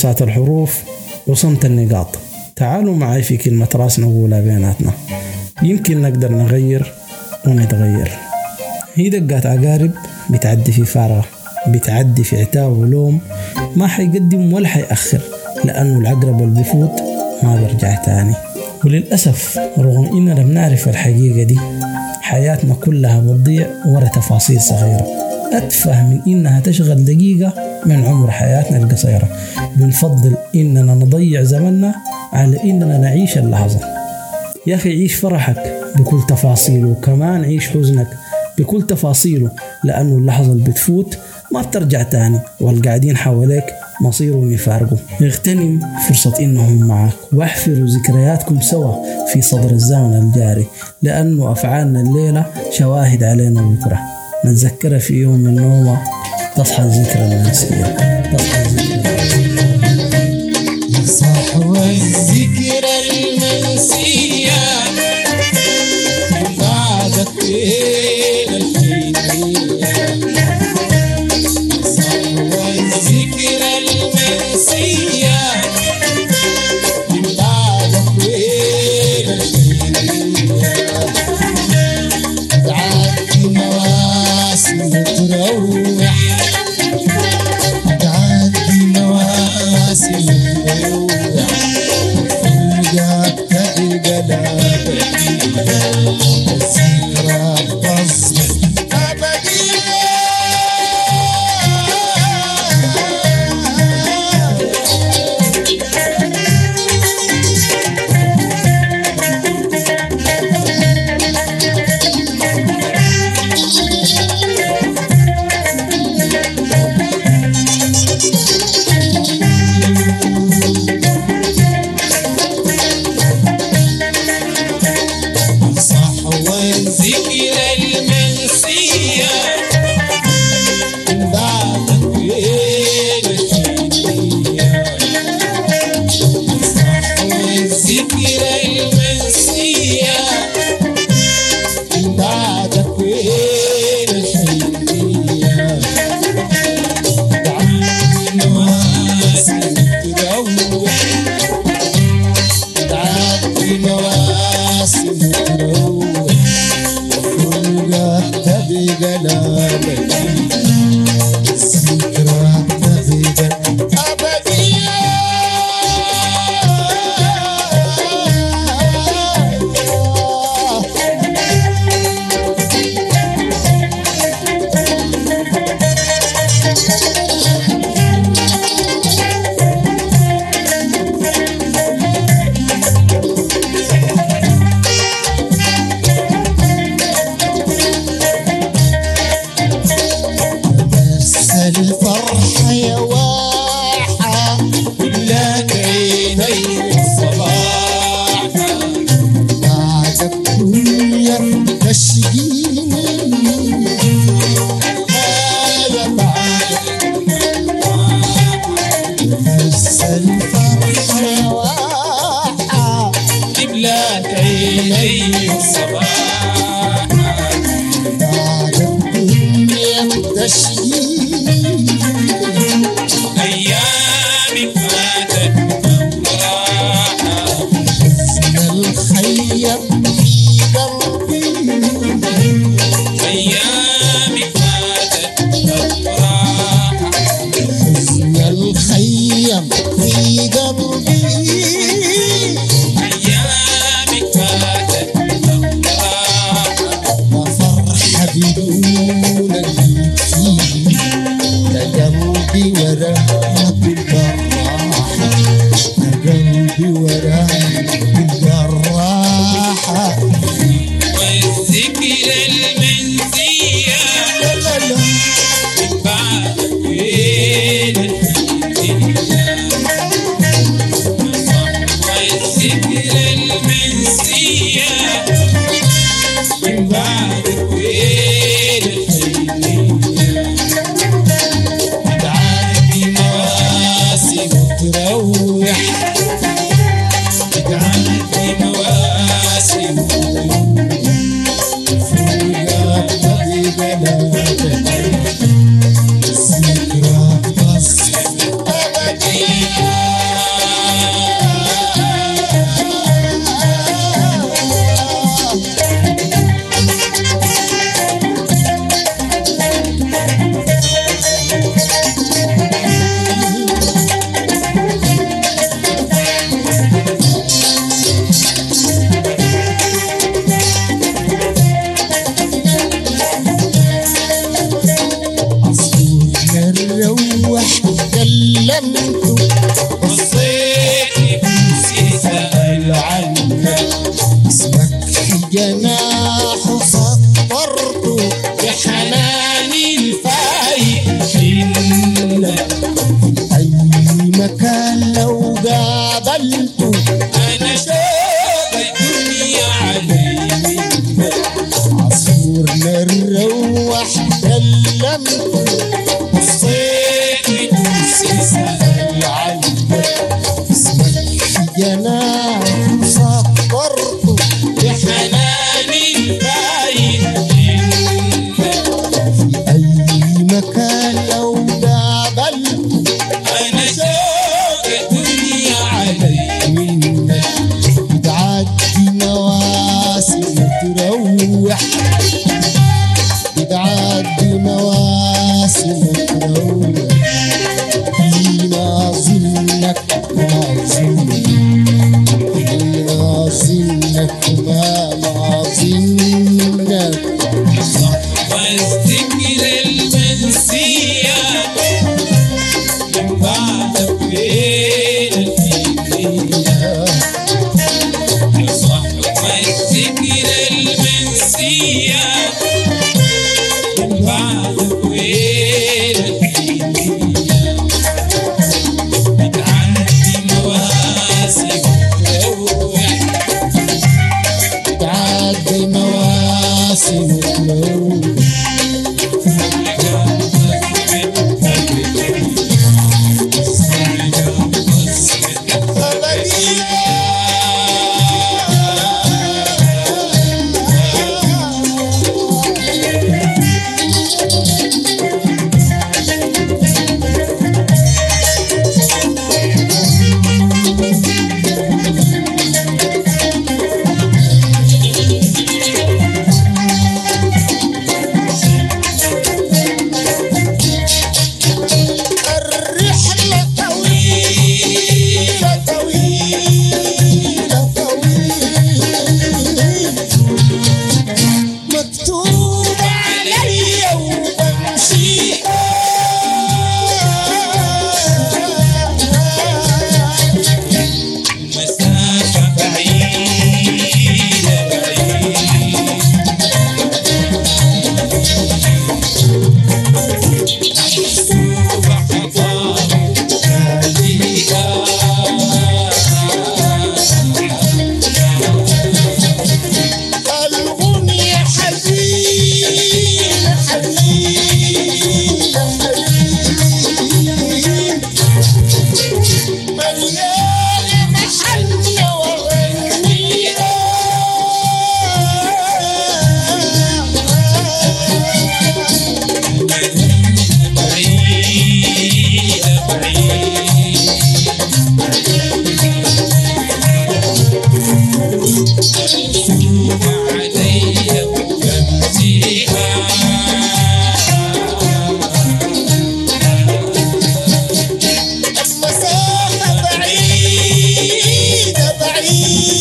همسات الحروف وصمت النقاط. تعالوا معي في كلمة راس نقولها بيناتنا. يمكن نقدر نغير ونتغير. هي دقات عقارب بتعدي في فارغة بتعدي في عتاب ولوم ما حيقدم ولا حيأخر لأنه العقرب اللي بفوت ما بيرجع تاني. وللأسف رغم إننا بنعرف الحقيقة دي حياتنا كلها بتضيع ورا تفاصيل صغيرة. أتفه من إنها تشغل دقيقة من عمر حياتنا القصيرة. بنفضل إننا نضيع زمننا على إننا نعيش اللحظة. يا أخي عيش فرحك بكل تفاصيله وكمان عيش حزنك بكل تفاصيله لأنه اللحظة اللي بتفوت ما بترجع تاني والقاعدين حواليك مصيرهم يفارقوا. اغتنم فرصة إنهم معك واحفروا ذكرياتكم سوا في صدر الزمن الجاري لأنه أفعالنا الليلة شواهد علينا بكرة نتذكرها في يوم من نومة تصحى الذكرى المنسية تصحى الذكرى. الذكرى مروح اجعلني مواسم. Makai. Hare